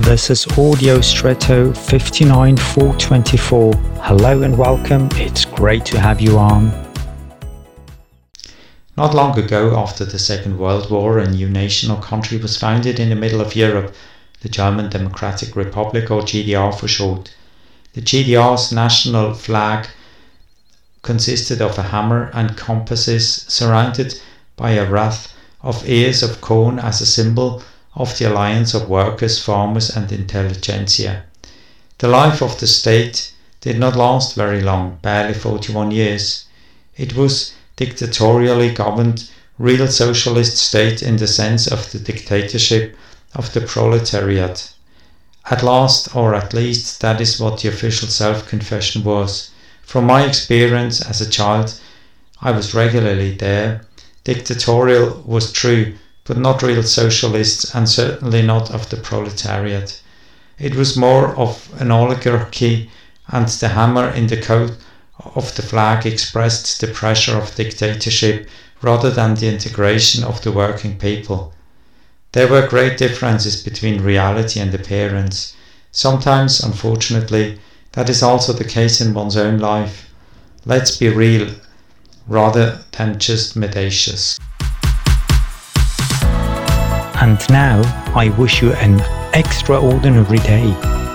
This is Audio Stretto 59424. Hello and welcome. It's great to have you on. Not long ago, after the Second World War, a new nation or country was founded in the middle of Europe, the German Democratic Republic, or GDR for short. The GDR's national flag consisted of a hammer and compasses surrounded by a wreath of ears of corn as a symbol of the alliance of workers, farmers, and intelligentsia. The life of the state did not last very long, barely 41 years. It was dictatorially governed, real socialist state in the sense of the dictatorship of the proletariat. At last, or at least that is what the official self-confession was. From my experience as a child, I was regularly there. Dictatorial was true, but not real socialists and certainly not of the proletariat. It was more of an oligarchy and the hammer in the coat of the flag expressed the pressure of dictatorship rather than the integration of the working people. There were great differences between reality and appearance. Sometimes, unfortunately, that is also the case in one's own life. Let's be real rather than just mendacious. And now I wish you an extraordinary day.